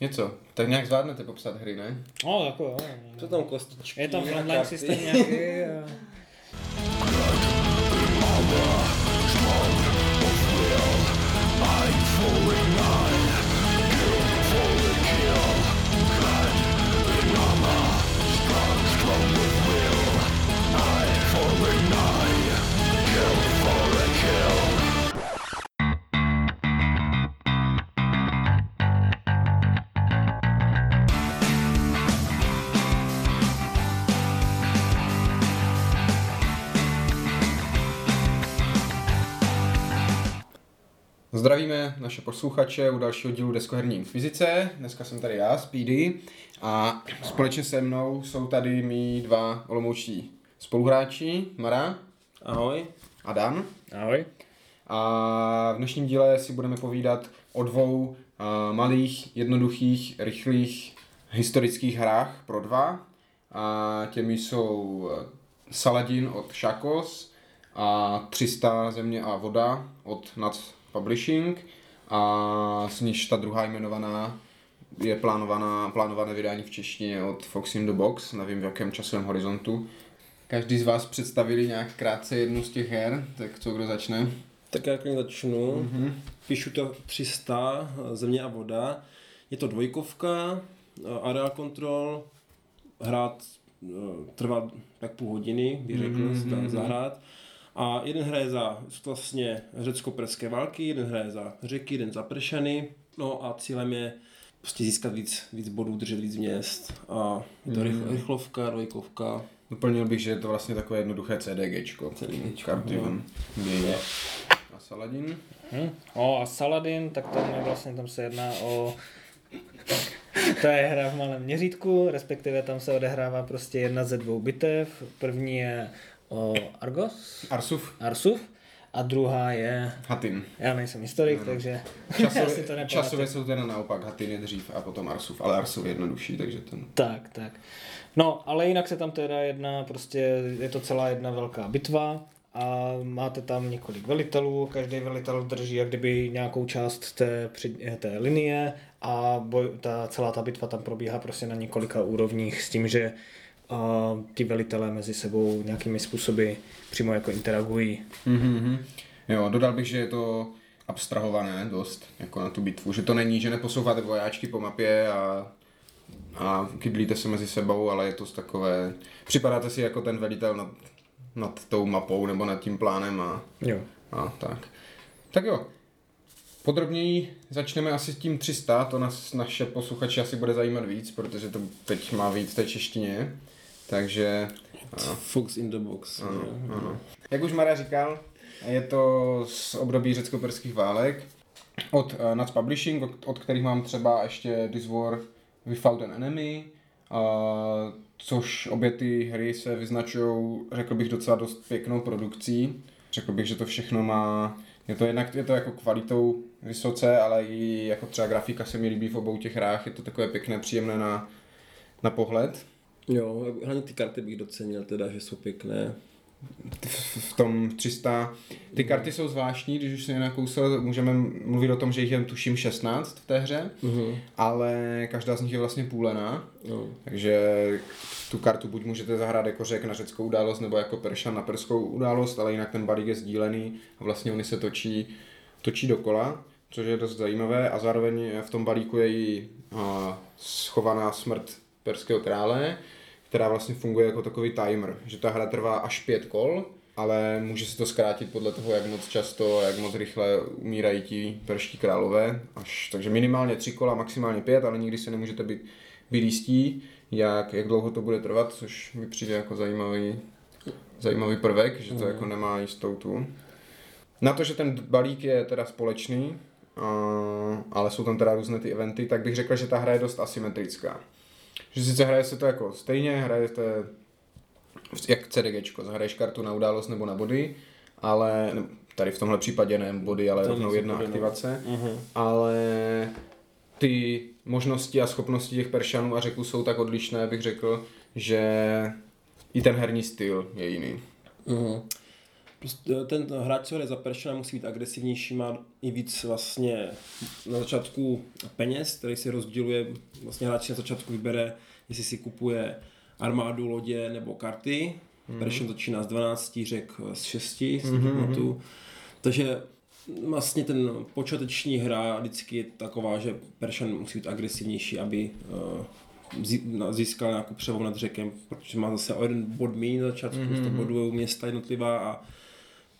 Něco. Tak nějak zvládnete popsat hry, ne? No, jako jo. Co tam kostičky? Je tam karty? systém nějaký. A... Zdravíme naše posluchače u dalšího dílu Deskoherní inkvizice. Dneska jsem tady já, Speedy, a společně se mnou jsou tady mý dva olomoučtí spoluhráči, Mara Ahoj. a Dan. Ahoj. A v dnešním díle si budeme povídat o dvou a, malých, jednoduchých, rychlých historických hrách pro dva. A těmi jsou eh, Saladin od Shakos a 300 země a voda od Nuts Publishing a z níž ta druhá jmenovaná je plánovaná, plánované vydání v češtině od Fox in the Box, nevím v jakém časovém horizontu. Každý z vás představili nějak krátce jednu z těch her, tak co kdo začne? Tak já klidně začnu. Mhm. Mm-hmm. Píšu to 300, země a voda. Je to dvojkovka, eh, area control, hrát eh, trvá tak půl hodiny, bych řekl, Mhm, mm-hmm. mhm. zahrát. A jeden hraje za vlastně řecko-perské války, jeden hraje za řeky, jeden za pršany. No a cílem je prostě získat víc, víc bodů, držet víc měst. A je to mm-hmm. rychlovka, dvojkovka. Doplnil bych, že je to vlastně takové jednoduché CDGčko. CDGčko, ven dějí. A Saladin? Hm. O, a Saladin, tak tam je vlastně, tam se jedná o... To je hra v malém měřítku, respektive tam se odehrává prostě jedna ze dvou bitev. První je o Argos, Arsuf? Arsuf, a druhá je... Hatin. Já nejsem historik, No. takže já si to Časově, nepamatuju. časově jsou teda naopak, Hatin je dřív a potom Arsuf, ale Arsuf je jednodušší, takže ten... Tak, tak. No, ale jinak se tam teda jedna, prostě je to celá jedna velká bitva a máte tam několik velitelů, každý velitel drží jak kdyby nějakou část té, před, té linie a boj, ta, celá ta bitva tam probíhá prostě na několika úrovních s tím, že a, ti velitelé mezi sebou nějakými způsoby přímo jako interagují. Mm-hmm. Jo, dodal bych, že je to abstrahované dost, jako na tu bitvu, že to není, že neposouváte vojáčky po mapě a, a kydlíte se mezi sebou, ale je to z takové, připadáte si jako ten velitel nad, nad tou mapou nebo nad tím plánem a Jo. A tak. Tak jo. Podrobněji začneme asi s tím 300, to nás naše posluchači asi bude zajímat víc, protože to teď má víc v té češtině. Takže, a, Fox in the box. ano, ano. Jak už Mara říkal, je to z období řecko-perských válek od uh, Nuts Publishing, od, od kterých mám třeba ještě This War Without an Enemy, uh, což obě ty hry se vyznačují, řekl bych, docela dost pěknou produkcí. Řekl bych, že to všechno má, je to jednak je to jako kvalitou vysoce, ale i jako třeba grafika se mi líbí v obou těch hrách, je to takové pěkné, příjemné na, na pohled. Jo, hlavně ty karty bych docenil teda, že jsou pěkné. v tom 300. Ty karty jsou zvláštní, když už se je nakousl, můžeme mluvit o tom, že jich je tuším 16 v té hře, Mhm. ale každá z nich je vlastně půlená, No. takže tu kartu buď můžete zahrát jako řek na řeckou událost, nebo jako peršan na perskou událost, ale jinak ten balík je sdílený a vlastně oni se točí, točí dokola, což je dost zajímavé a zároveň v tom balíku je i schovaná smrt perského krále, která vlastně funguje jako takový timer, že ta hra trvá až pět kol, ale může se to zkrátit podle toho, jak moc často, jak moc rychle umírají ti perští králové. Až, takže minimálně tři kola, maximálně pět, ale nikdy se nemůžete být, být jistí, jak, jak dlouho to bude trvat, což mi přijde jako zajímavý, zajímavý prvek, že to jako nemá jistotu. Na to, že ten balík je teda společný, a, ale jsou tam teda různé ty eventy, tak bych řekl, že ta hra je dost asymetrická. Že sice hraje se to jako stejně, hrajete jak CDGčko, zahraješ kartu na událost nebo na body, ale no, tady v tomhle případě ne body, ale To rovnou jedna body, no. aktivace, Mhm. ale ty možnosti a schopnosti těch peršanů a řeků jsou tak odlišné, bych řekl, že i ten herní styl je jiný. Mhm. Prostě ten hráč, co hraje za Peršana, musí být agresivnější, má i víc vlastně na začátku peněz, který si rozděluje, vlastně hráč na začátku vybere, jestli si kupuje armádu, lodě nebo karty. Mm-hmm. Peršan začíná z 12, řek z 6, z mm-hmm. Takže vlastně ten počáteční hra vždycky je taková, že Peršan musí být agresivnější, aby uh, získal nějakou převahu nad řekem, protože má zase o jeden bod méně na začátku, mm-hmm. to boduje města jednotlivá a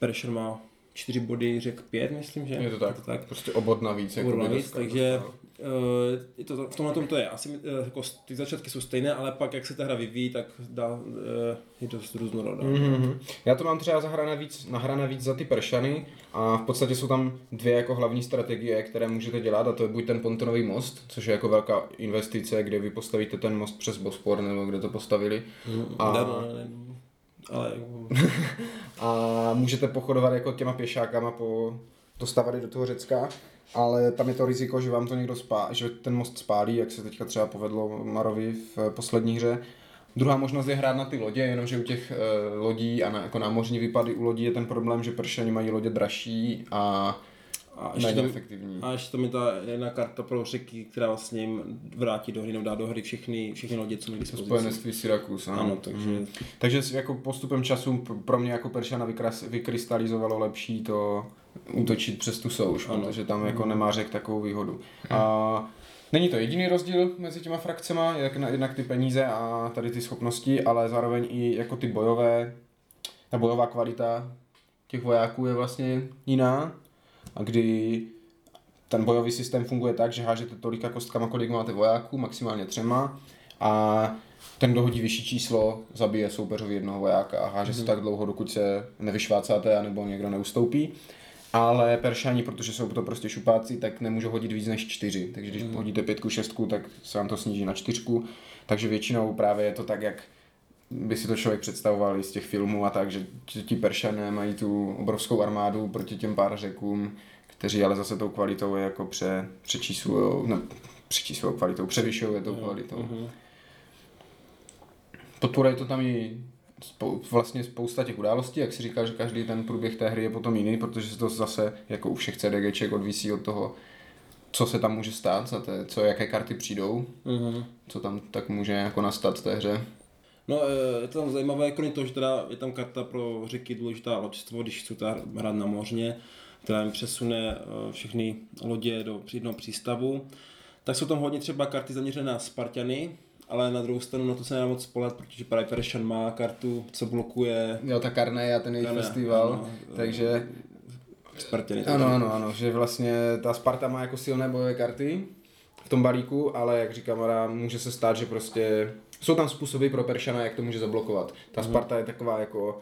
Peršan má čtyři body, řek pět, myslím, že? Je to tak, je to tak. prostě obod navíc. Jako navíc, takže Uh, to, v tomhle tom to je. Asi uh, jako ty začátky jsou stejné, ale pak jak se ta hra vyvíjí, tak dá, uh, je dost různorodá. Mm-hmm. Já to mám třeba zahrané víc, nahrané víc za ty peršany a v podstatě jsou tam dvě jako hlavní strategie, které můžete dělat a to je buď ten pontonový most, což je jako velká investice, kde vy postavíte ten most přes Bospor nebo kde to postavili. Mm, a... Ne, ne, ne, ale... a můžete pochodovat jako těma pěšákama po to stavady do toho Řecka ale tam je to riziko, že vám to někdo spá, že ten most spálí, jak se teďka třeba povedlo Marovi v poslední hře. Druhá možnost je hrát na ty lodě, jenomže u těch e, lodí a na, jako námořní vypady u lodí je ten problém, že pršani mají lodě dražší a a ještě, tam, efektivní. a ještě tam je ta jedna karta pro řeky, která vlastně jim vrátí do hry, nebo dá do hry všechny, všechny lodě, co mají dispozici. Spojenectví Syracuse, ano. ano takže... Mm. takže jako postupem času pro mě jako Peršana vykrystalizovalo lepší to útočit přes tu souš, ano. protože tam jako mhm. nemá řek takovou výhodu. A Není to jediný rozdíl mezi těma frakcema, jednak, jednak ty peníze a tady ty schopnosti, ale zároveň i jako ty bojové, ta bojová kvalita těch vojáků je vlastně jiná kdy ten bojový systém funguje tak, že hážete tolika kostkama, kolik máte vojáků, maximálně třema a ten, kdo hodí vyšší číslo, zabije soupeřovi jednoho vojáka a háže mm-hmm. se mhm. tak dlouho, dokud se nevyšvácáte a nebo někdo neustoupí. Ale peršani, protože jsou to prostě šupáci, tak nemůžou hodit víc než čtyři. Takže když mm. hodíte pětku, šestku, tak se vám to sníží na čtyřku. Takže většinou právě je to tak, jak by si to člověk představoval i z těch filmů a tak, že ti peršané mají tu obrovskou armádu proti těm pár řekům, kteří ale zase tou kvalitou je jako pře, přečíslují, ne, přečíslují kvalitou, převyšují tou kvalitou. Mm-hmm. Podporuje to tam i spou- vlastně spousta těch událostí, jak si říkal, že každý ten průběh té hry je potom jiný, protože se to zase jako u všech CDGček odvisí od toho, co se tam může stát, za té, co, jaké karty přijdou, mm-hmm. co tam tak může jako nastat v té hře. No, e, je tam zajímavé, kromě toho, že teda je tam karta pro řeky důležitá loďstvo, když chci hrát na mořně, která mi přesune e, všechny lodě do jednoho přístavu. Tak jsou tam hodně třeba karty zaměřené na Spartany, ale na druhou stranu na to se nedá moc spolet, protože právě Perešan má kartu, co blokuje. Jo, ta Karne a ten jejich festival, ano, takže... Spartany. Ano, ano, ano, že vlastně ta Sparta má jako silné bojové karty v tom balíku, ale jak říká Mara, může se stát, že prostě jsou tam způsoby pro Peršana, jak to může zablokovat. Ta mhm. Sparta je taková jako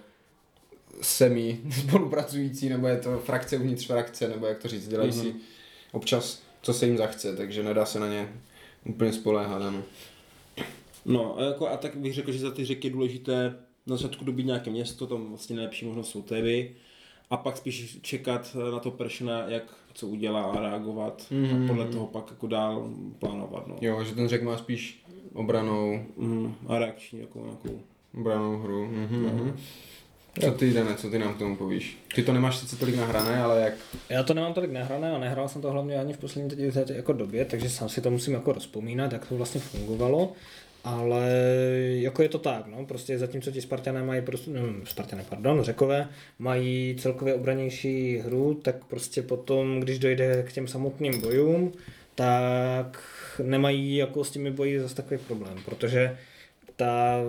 semi spolupracující, nebo je to frakce uvnitř frakce, nebo jak to říct, dělají mm-hmm. si občas, co se jim zachce, takže nedá se na ně úplně spoléhat. Ano. No, a, jako, a tak bych řekl, že za ty řeky je důležité na začátku dobít nějaké město, tam vlastně nejlepší možnost jsou Tevy, a pak spíš čekat na to Peršana, jak co udělá a reagovat mm-hmm. a podle toho pak jako dál plánovat. No. Jo, že ten řek má spíš obranou mm, a reakční jako nějakou obranou hru. Mm-hmm. No. Co ty, Dane, co ty nám k tomu povíš? Ty to nemáš sice tolik nahrané, ale jak... Já to nemám tolik nahrané a nehrál jsem to hlavně ani v poslední teď jako době, takže sám si to musím jako rozpomínat, jak to vlastně fungovalo. Ale jako je to tak, no, prostě zatímco ti Spartané mají, prostě, no, Spartané, pardon, Řekové, mají celkově obranější hru, tak prostě potom, když dojde k těm samotným bojům, tak nemají jako s těmi boji zase takový problém, protože ta,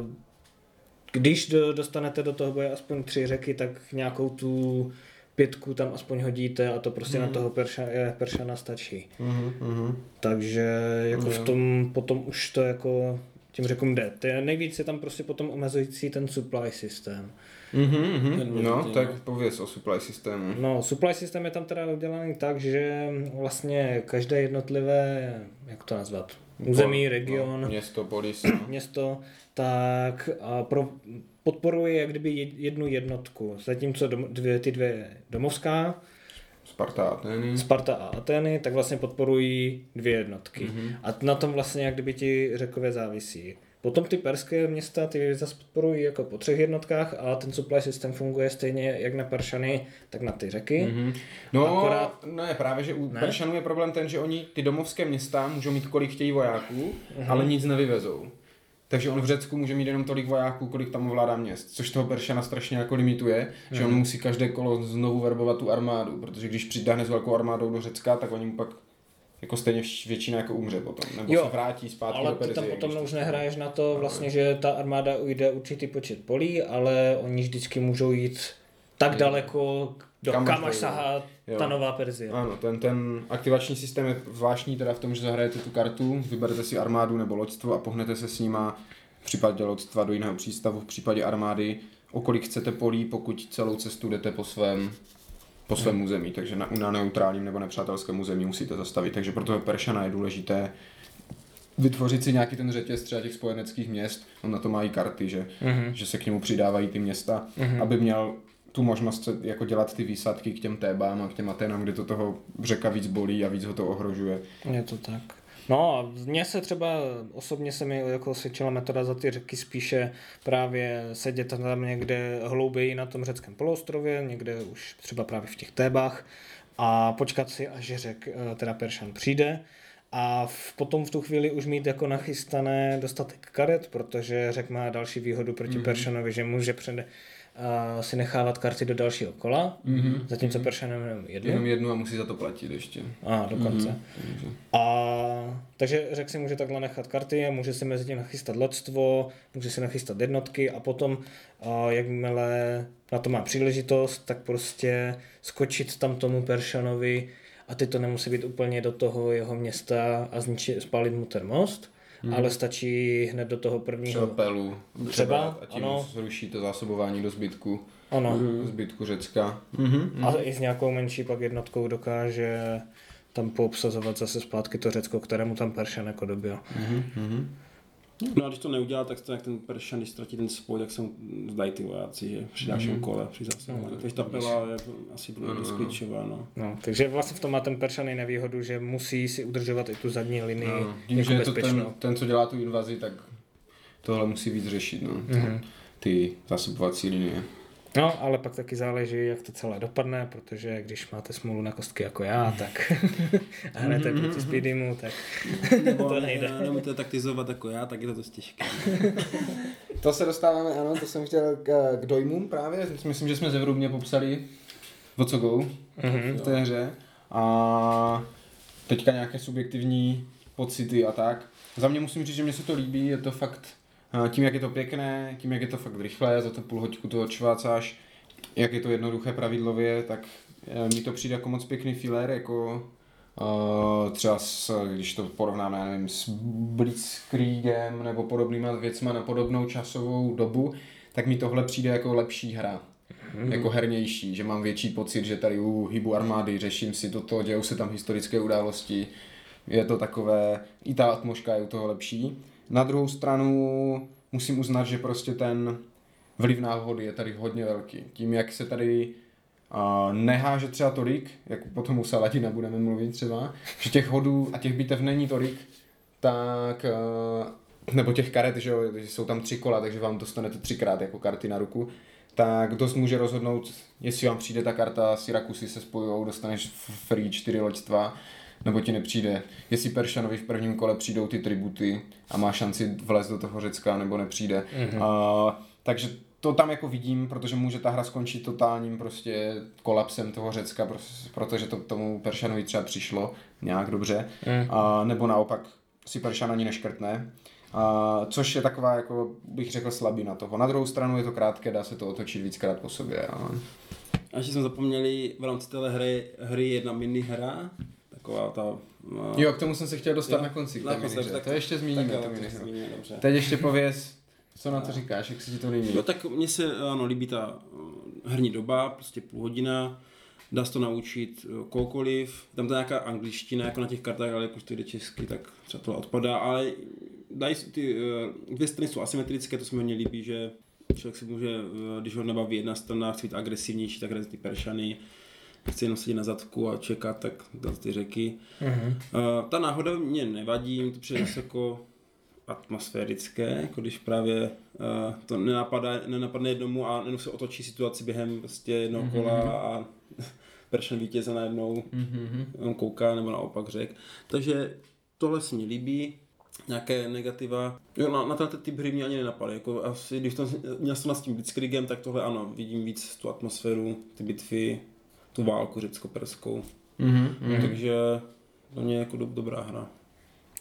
když do, dostanete do toho boje aspoň tři řeky, tak nějakou tu pětku tam aspoň hodíte a to prostě mm. na mhm. toho perša, peršana stačí. Mm-hmm. Takže jako mm. v tom potom už to jako tím řekům jde. Ty nejvíc je tam prostě potom omezující ten supply systém. Mm-hmm, mm-hmm. No, tak pověz o supply systému. No, supply systém je tam teda udělaný tak, že vlastně každé jednotlivé, jak to nazvat, území, region, no, město, polis, no. město, tak a pro, podporuje jak kdyby jednu jednotku. Zatímco dom, dvě, ty dvě domovská, Sparta a Ateny. Sparta a Ateny, tak vlastně podporují dvě jednotky. Mm-hmm. A na tom vlastně jak kdyby ti řekové závisí. Potom ty perské města ty zase podporují jako po třech jednotkách a ten supply systém funguje stejně jak na Peršany, tak na ty řeky. Mm-hmm. No, Akorát- ne, právě, že u ne? Peršanů je problém ten, že oni ty domovské města můžou mít kolik chtějí vojáků, mm-hmm. ale nic nevyvezou. Takže on v Řecku může mít jenom tolik vojáků, kolik tam ovládá měst, což toho Peršana strašně jako limituje, mm-hmm. že on musí každé kolo znovu verbovat tu armádu, protože když přitáhne s velkou armádou do Řecka, tak oni mu pak jako stejně většina jako umře potom, nebo Jo, se vrátí zpátky Ale do ty tam Perzie. potom už nehraješ na to vlastně, že ta armáda ujde určitý počet polí, ale oni vždycky můžou jít tak daleko, do Kam kam, až sahá Jo. ta nová Perzie. Ano, ten, ten aktivační systém je zvláštní teda v tom, že zahrajete tu kartu, vyberete si armádu nebo loďstvo a pohnete se s nima v případě loďstva do jiného přístavu, v případě armády, o kolik chcete polí, pokud celou cestu jdete po svém po svém území, takže na, na neutrálním nebo nepřátelském území musíte zastavit. Takže pro toho Peršana je důležité vytvořit si nějaký ten řetěz třeba těch spojeneckých měst, on na to má i karty, že, Mhm. že se k němu přidávají ty města, aby měl tu možnost jako dělat ty výsadky k těm Tébám a k těm Atenám, kde to toho řeka víc bolí a víc ho to ohrožuje. Je to tak. No a mně se třeba osobně se mi jako osvědčila metoda za ty řeky spíše právě sedět tam někde hlouběji na tom řeckém poloostrově, někde už třeba právě v těch Tébách a počkat si, až řek, eh, teda Peršan přijde a v, potom v tu chvíli už mít jako nachystané dostatek karet, protože řek má další výhodu proti mm-hmm. Peršanovi, že může před, uh, si nechávat karty do dalšího kola, mm-hmm. zatímco Peršan jenom jednu. Jenom jednu a musí za to platit ještě. A, dokonce. Mhm. Mm-hmm. A takže řek si může takhle nechat karty, může si mezi tím nachystat loďstvo, může si nachystat jednotky a potom, a jakmile na to má příležitost, tak prostě skočit tam tomu Peršanovi a ty to nemusí být úplně do toho jeho města a zničit, spálit mu ten most, mm. ale stačí hned do toho prvního. Třeba Pelu. Třeba, a tím ano. zruší to zásobování do zbytku, Ano. zbytku Řecka. Mhm. A i s nějakou menší pak jednotkou dokáže tam poobsazovat zase zpátky to Řecko, kterému tam Peršan jako dobil. No a když to neudělá, tak to jak ten Peršan, když ztratí ten spoj, tak se mu zdají ty vojáci, že při dalším kole, při zasahování. Takže ta pela je asi bude dost klíčová, no. No, takže vlastně v tom má ten Peršan i nevýhodu, že musí si udržovat i tu zadní linii No, tím, jako že je to bezpečnou. ten, ten, co dělá tu invazi, tak tohle musí víc řešit, no. Mhm. Ty zásobovací linie. No, ale pak taky záleží, jak to celé dopadne, protože když máte smůlu na kostky jako já, tak a hrajete proti Speedymu, tak to nejde. Nemůžete taktizovat jako já, tak je to dost těžké. To se dostáváme, ano, to jsem chtěl k, k dojmům právě. Myslím, že jsme zevrubně popsali o co go Mhm. v té hře. A teďka nějaké subjektivní pocity a tak. Za mě musím říct, že mě se to líbí, je to fakt tím, jak je to pěkné, tím, jak je to fakt rychlé, za to půl hoďku to odšvácáš, jak je to jednoduché pravidlově, tak eh, mi to přijde jako moc pěkný filer, jako uh, třeba s, když to porovnáme, já nevím, s Blitzkriegem nebo podobnýma věcma na podobnou časovou dobu, tak mi tohle přijde jako lepší hra. Mm. Jako hernější, že mám větší pocit, že tady u hybu armády řeším si toto, dějou se tam historické události, je to takové, i ta atmosféra je u toho lepší. Na druhou stranu musím uznat, že prostě ten vliv náhody je tady hodně velký. Tím, jak se tady uh, neháže třeba tolik, jak potom u Saladina budeme mluvit třeba, že těch hodů a těch bitev není tolik, tak uh, nebo těch karet, že jo, jsou tam tři kola, takže vám dostanete třikrát jako karty na ruku, tak dost může rozhodnout, jestli vám přijde ta karta, Syrakusy se spojujou, dostaneš free čtyři loďstva, nebo ti nepřijde. Jestli Peršanovi v prvním kole přijdou ty tributy a má šanci vlézt do toho Řecka, nebo nepřijde. Mm-hmm. Uh, takže to tam jako vidím, protože může ta hra skončit totálním prostě kolapsem toho Řecka, protože to tomu Peršanovi třeba přišlo nějak dobře. Mm. A, nebo naopak si Peršan ani neškrtne. A, což je taková, jako bych řekl, slabina toho. Na druhou stranu je to krátké, dá se to otočit víckrát po sobě. A... A ještě jsme zapomněli v rámci téhle hry, hry jedna minihra, taková ta... No, Jo, k tomu jsem se chtěl dostat Jo, na konci. Na konci, tak- to ještě zmíníme. tak, jo, zmíníme, dobře. Teď ještě pověz, co na to říkáš, jak se ti to líbí. Jo, tak mně se ano, líbí ta eh, herní doba, prostě půl hodina, dá se to naučit eh, kohokoliv, tam je nějaká angličtina jako na těch kartách, ale jako to jde česky, tak třeba to odpadá, ale dají ty, eh, dvě strany jsou asymetrické, to se mi líbí, že člověk si může, když ho nebaví jedna strana, chce být agresivnější, tak hraje ty peršany, chce jenom sedět na zadku a čekat, tak dát ty řeky. Mhm. Uh, ta náhoda mě nevadí, mi to přijde jako atmosférické, jako když právě uh, to nenapadá, nenapadne jednomu a jenom se otočí situaci během prostě jednoho mm-hmm. kola a Peršen vítěze najednou mm-hmm. kouká nebo naopak řek. Takže tohle se mi líbí nějaké negativa. Jo, na, na tenhle typ hry mě ani nenapadly. Jako asi, když to měl jsem s tím Blitzkriegem, tak tohle ano, vidím víc tu atmosféru, ty bitvy, tu válku řecko-perskou. Mm-hmm. Takže to mě je jako do, dobrá hra.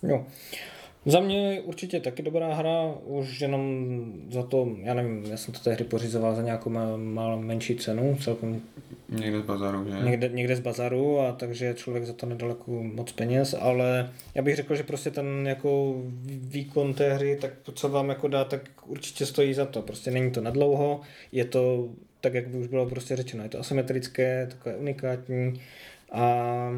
Jo. Za mě určitě taky dobrá hra, už jenom za to, já nevím, já jsem to té hry pořizoval za nějakou málo menší cenu, celkem Někde z bazaru, že? Někde, někde z bazaru a takže člověk za to nedal jako moc peněz, ale já bych řekl, že prostě ten jako výkon té hry, tak to, co vám jako dá, tak určitě stojí za to. Prostě není to nadlouho, je to tak, jak by už bylo prostě řečeno, je to asymetrické, takové unikátní a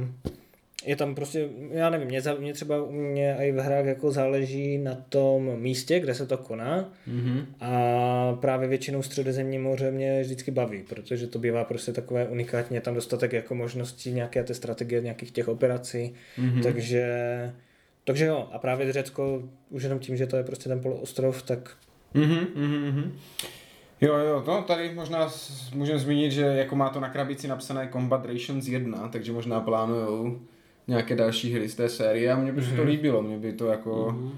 je tam prostě, já nevím, mě, mě třeba u mě i v hrách jako záleží na tom místě, kde se to koná mm-hmm. a právě většinou středozemní moře mě vždycky baví, protože to bývá prostě takové unikátně, je tam dostatek jako možností nějaké té strategie, nějakých těch operací, mm-hmm. takže takže jo, a právě Řecko, už jenom tím, že to je prostě ten poloostrov, tak mm-hmm, mm-hmm. Jo, jo, to tady možná můžeme zmínit, že jako má to na krabici napsané Combat Rations 1, takže možná plánujou nějaké další hry z té série a mně by se to mhm. líbilo, mně by to jako mm-hmm.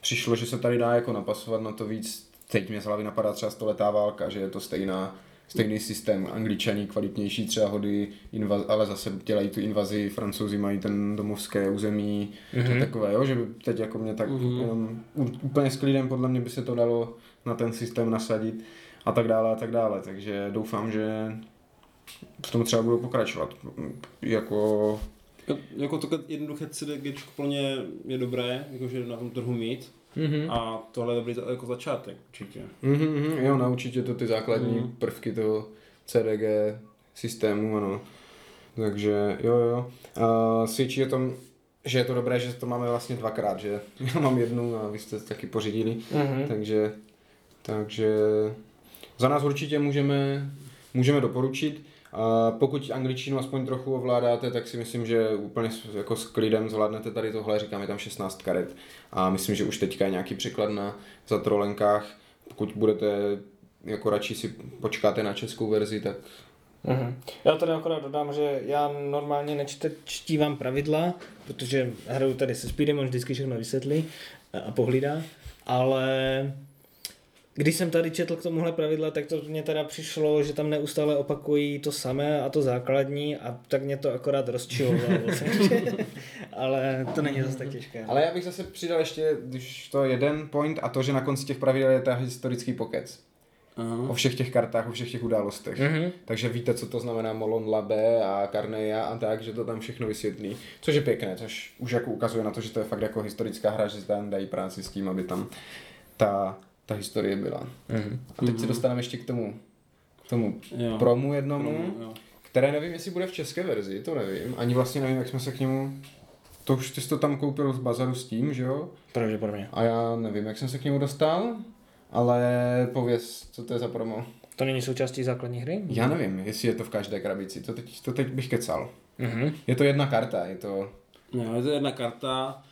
přišlo, že se tady dá jako napasovat na to víc, teď mě z hlavy napadá třeba stoletá válka, že je to stejná, stejný systém, angličaní kvalitnější třeba hody, invaz, ale zase dělají tu invazi, francouzi mají ten domovské území, mm-hmm. to mhm. takové, jo, že by teď jako mě tak mm-hmm. jenom, úplně s klidem podle mě by se to dalo na ten systém nasadit a tak dále a tak dále, takže doufám, že v tom třeba budu pokračovat. Jako jako to jednoduché CDG plně je dobré, jakože na tom trhu mít. Mm-hmm. A tohle je dobrý jako začátek určitě. Mm-hmm, jo, naučit tě to ty základní mm. prvky toho CDG systému, ano. Takže jo, jo. A svědčí o tom, že je to dobré, že to máme vlastně dvakrát, že já mám jednu a vy jste taky pořídili, mm-hmm. takže, takže za nás určitě můžeme, můžeme doporučit. A pokud angličtinu aspoň trochu ovládáte, tak si myslím, že úplně jako s klidem zvládnete tady tohle, říkáme tam 16 karet. A myslím, že už teďka je nějaký překlad na zatrolenkách. Pokud budete jako radši si počkáte na českou verzi, tak Uhum. Já tady akorát dodám, že já normálně nečte, čtívám pravidla, protože hraju tady se Speedem, on vždycky všechno vysvětlí a pohlídá, ale když jsem tady četl k tomuhle pravidla, tak to mě teda přišlo, že tam neustále opakují to samé a to základní a tak mě to akorát rozčilovalo. Ale to není zase tak těžké. Ale já bych zase přidal ještě, když to jeden point a to, že na konci těch pravidel je ta historický pokec. Uh-huh. O všech těch kartách, o všech těch událostech. Uh-huh. Takže víte, co to znamená Molon Labe a Carneia a tak, že to tam všechno vysvětlí. Což je pěkné, což už jako ukazuje na to, že to je fakt jako historická hra, že tam dají práci s tím, aby tam ta ta historie byla. Mm-hmm. A teď mm-hmm. se mhm. dostaneme ještě k tomu, k tomu jo. promu jednomu, Promu, jo. které nevím, jestli bude v české verzi, to nevím. Ani vlastně nevím, jak jsme se k němu... To už ty jsi to tam koupil z bazaru s tím, že jo? Pravděpodobně. A já nevím, jak jsem se k němu dostal, ale pověz, co to je za promo. To není součástí základní hry? Já nevím, jestli je to v každé krabici, to teď, to teď bych kecal. Mm-hmm. Je to jedna karta, je to... No, je to jedna karta,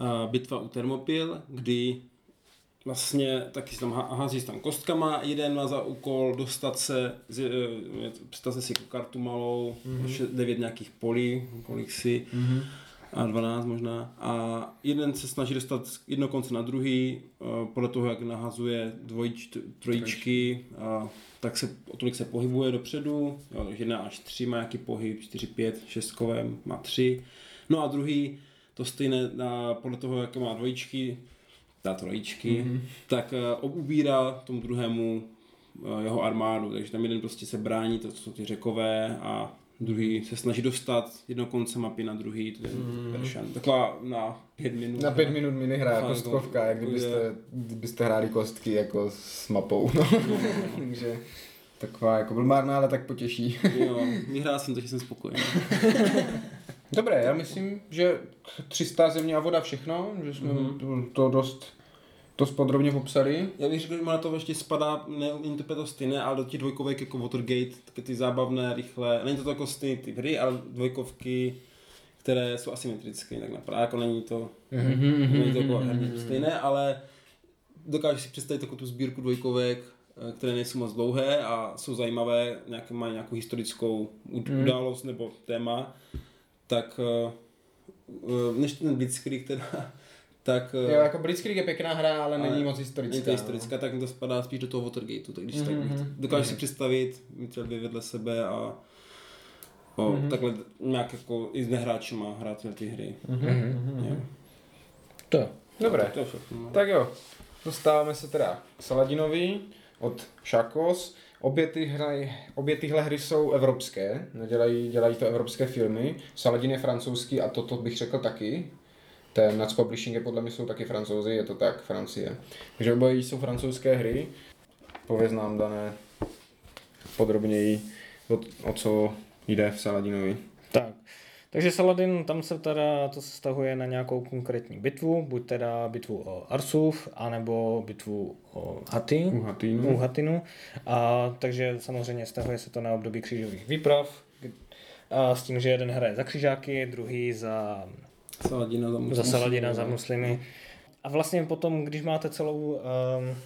uh, bitva u Thermopil, kdy vlastně taky tam hází tam kostkama, jeden má za úkol dostat se, eh, představte si kartu malou, mm-hmm. devět nějakých polí, kolik si, mm-hmm. a 12 možná. A jeden se snaží dostat z jednoho konce na druhý, eh, podle toho, jak nahazuje dvojič, trojičky, a tak se o tolik se pohybuje dopředu, jo, takže jedna až tři má nějaký pohyb, čtyři, pět, šestkové má tři. No a druhý, to stejné na, podle toho, jak má dvojičky, ta trojičky, mm-hmm. tak uh, ubírá tomu druhému uh, jeho armádu, takže tam jeden prostě se brání, to jsou ty řekové a druhý se snaží dostat jedno konce mapy na druhý, to je mm. Persian. Taková na pět minut. Na pět minut minihra, kostkovka, jak kdybyste, kdybyste hráli kostky jako s mapou. No. takže taková jako blmárna, ale tak potěší. jo, vyhrál jsem, takže jsem spokojený. Dobré, já myslím, že 300 země a voda všechno, že jsme mm-hmm. to dost to podrobně popsali. Já bych řekl, že na to ještě spadá, ne, není to to stejné, ale do těch dvojkovek jako Watergate, taky ty zábavné, rychlé, není to jako stejný typ hry, ale dvojkovky, které jsou asymetrické, jinak napadá, jako není to, Mhm, není to jako herně stejné, ale dokážeš si představit jako tu sbírku dvojkovek, eh, které nejsou moc dlouhé a jsou zajímavé, nějaké, mají nějakou historickou ud- událost nebo téma, tak eh, eh, než ten Blitzkrieg teda, tak eh, Jo, jako Blitzkrieg je pěkná hra, ale není Ale moc historická. není to historická, tak mi to spadá spíš do toho Watergateu, tak když tak Mhm, dokážeš si představit, mít třeba dvě vedle sebe a o, Mhm. takhle nějak jako i s nehráčima hrát ty hry. Jo. To. Dobré. To je všechno. no. Tak jo, dostáváme se teda k Saladinovi od Šakos. Obě, ty hry, obě tyhle hry jsou evropské, nedělají, dělají to evropské firmy. Saladin je francouzský a toto bych řekl taky. Ten Nuts Publishing je podle mě jsou taky francouzi, je to tak, Francie. Takže obojí jsou francouzské hry. Pověz nám, Dané, podrobněji, o, o co jde v Saladinovi. Tak. Takže Saladin, tam se teda to se stahuje na nějakou konkrétní bitvu, buď teda bitvu o Arsuf, anebo bitvu o Haty, U Hatínu. u Hatinu. A, takže samozřejmě stahuje se to na období křížových výprav, a s tím, že jeden hraje za křižáky, druhý za, Saladina za, za Saladina, za muslimy. A vlastně potom, když máte celou... Um,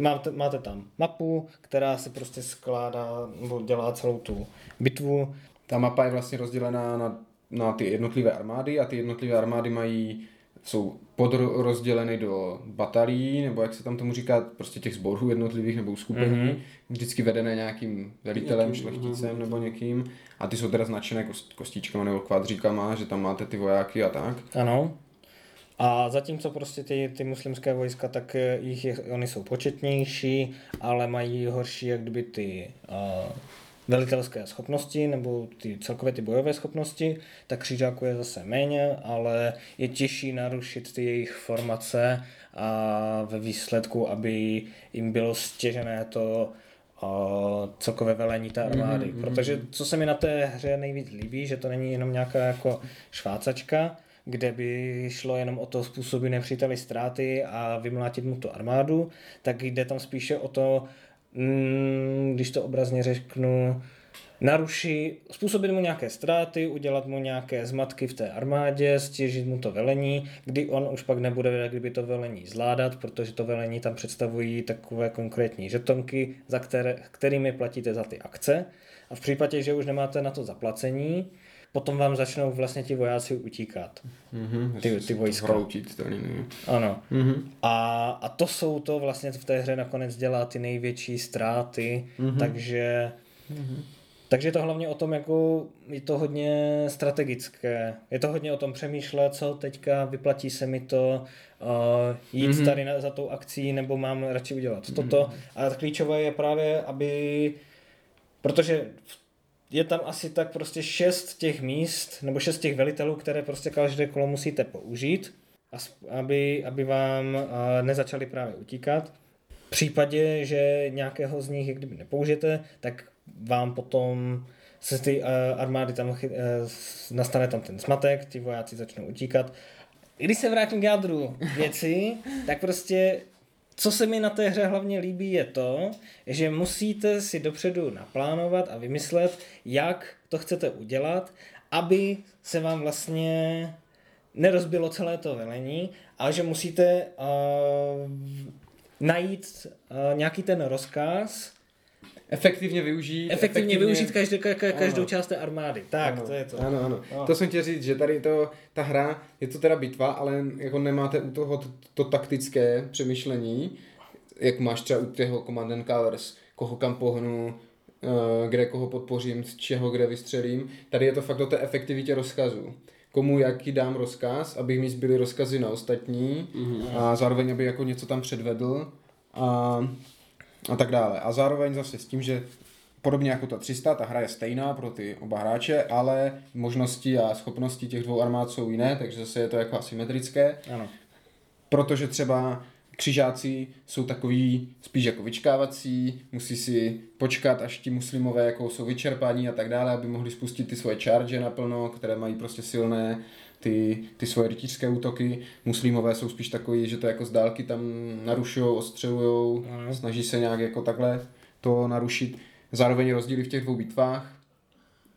máte, máte tam mapu, která se prostě skládá, nebo dělá celou tu bitvu. Ta mapa je vlastně rozdělená na, na ty jednotlivé armády a ty jednotlivé armády mají jsou podrozděleny do batalí, nebo jak se tam tomu říká, prostě těch sborů jednotlivých nebo uskupení, mm-hmm. vždycky vedené nějakým velitelem, šlechticem nebo někým. A ty jsou teda značené kost, kostičkama nebo kvadříkama, že tam máte ty vojáky a tak. Ano. A zatímco prostě ty, ty muslimské vojska, tak eh, jich je, oni jsou početnější, ale mají horší jak kdyby ty uh, velitelské schopnosti, nebo ty celkově ty bojové schopnosti, tak křižáků je zase méně, ale je těžší narušit ty jejich formace a ve výsledku, aby jim bylo stěžené to uh, celkové velení té armády. Mm-hmm. Protože co se mi na té hře nejvíc líbí, že to není jenom nějaká jako švácačka, kde by šlo jenom o to způsobit nepříteli ztráty a vymlátit mu tu armádu, tak jde tam spíše o to, mm, když to obrazně řeknu, naruší, způsobit mu nějaké ztráty, udělat mu nějaké zmatky v té armádě, stěžit mu to velení, kdy on už pak nebude jak kdyby to velení zvládat, protože to velení tam představují takové konkrétní žetonky, za které, kterými platíte za ty akce. A v případě, že už nemáte na to zaplacení, potom vám začnou vlastně ti vojáci utíkat. Mm-hmm. Ty- ty vojska. Hroutit tady, ne? Ano. Mm-hmm. A, a to jsou to vlastně v té hře nakonec dělá ty největší ztráty, mm-hmm. takže mm-hmm. takže je to hlavně o tom, jako je to hodně strategické. Je to hodně o tom přemýšlet, co teďka vyplatí se mi to uh, jít mm-hmm. tady na, za tou akcí, nebo mám radši udělat mm-hmm. toto. A klíčové je právě, aby protože je tam asi tak prostě šest těch míst, nebo šest těch velitelů, které prostě každé kolo musíte použít, aby, aby vám a, nezačali právě utíkat. V případě, že nějakého z nich, kdyby nepoužijete, tak vám potom se ty a, armády tam s- nastane tam ten smatek, ty vojáci začnou utíkat. Když se vrátím k jádru věci, tak prostě co se mi na té hře hlavně líbí je to, že musíte si dopředu naplánovat a vymyslet, jak to chcete udělat, aby se vám vlastně nerozbilo celé to velení, ale že musíte uh, najít uh, nějaký ten rozkaz, Efektivně využít. efektivně využít každou, ka, ka, každou Ano. část té armády. Tak, ano, to je to. Ano, ano. No. To jsem chtěl říct, že tady to, ta hra, je to teda bitva, ale jako nemáte u toho to, to taktické přemýšlení, jak máš třeba u těho Command and Colors, koho kam pohnu, eh, kde koho podpořím, z čeho kde vystřelím. Tady je to fakt o té efektivitě rozkazu. Komu jaký dám rozkaz, aby mi zbyly rozkazy na ostatní mm-hmm. a zároveň, aby jako něco tam předvedl a, a tak dále. A zároveň zase s tím, že podobně jako ta 300, ta hra je stejná pro ty oba hráče, ale možnosti a schopnosti těch dvou armád jsou jiné, takže zase je to jako asymetrické Ano. protože třeba křižáci jsou takový spíš jako vyčkávací, musí si počkat, až ti muslimové jako jsou vyčerpaní a tak dále, aby mohli spustit ty svoje charge naplno, které mají prostě silné ty, ty svoje rytířské útoky. Muslimové jsou spíš takový, že to jako z dálky tam narušují, ostřelují, Mhm. snaží se nějak jako takhle to narušit. Zároveň rozdíly v těch dvou bitvách,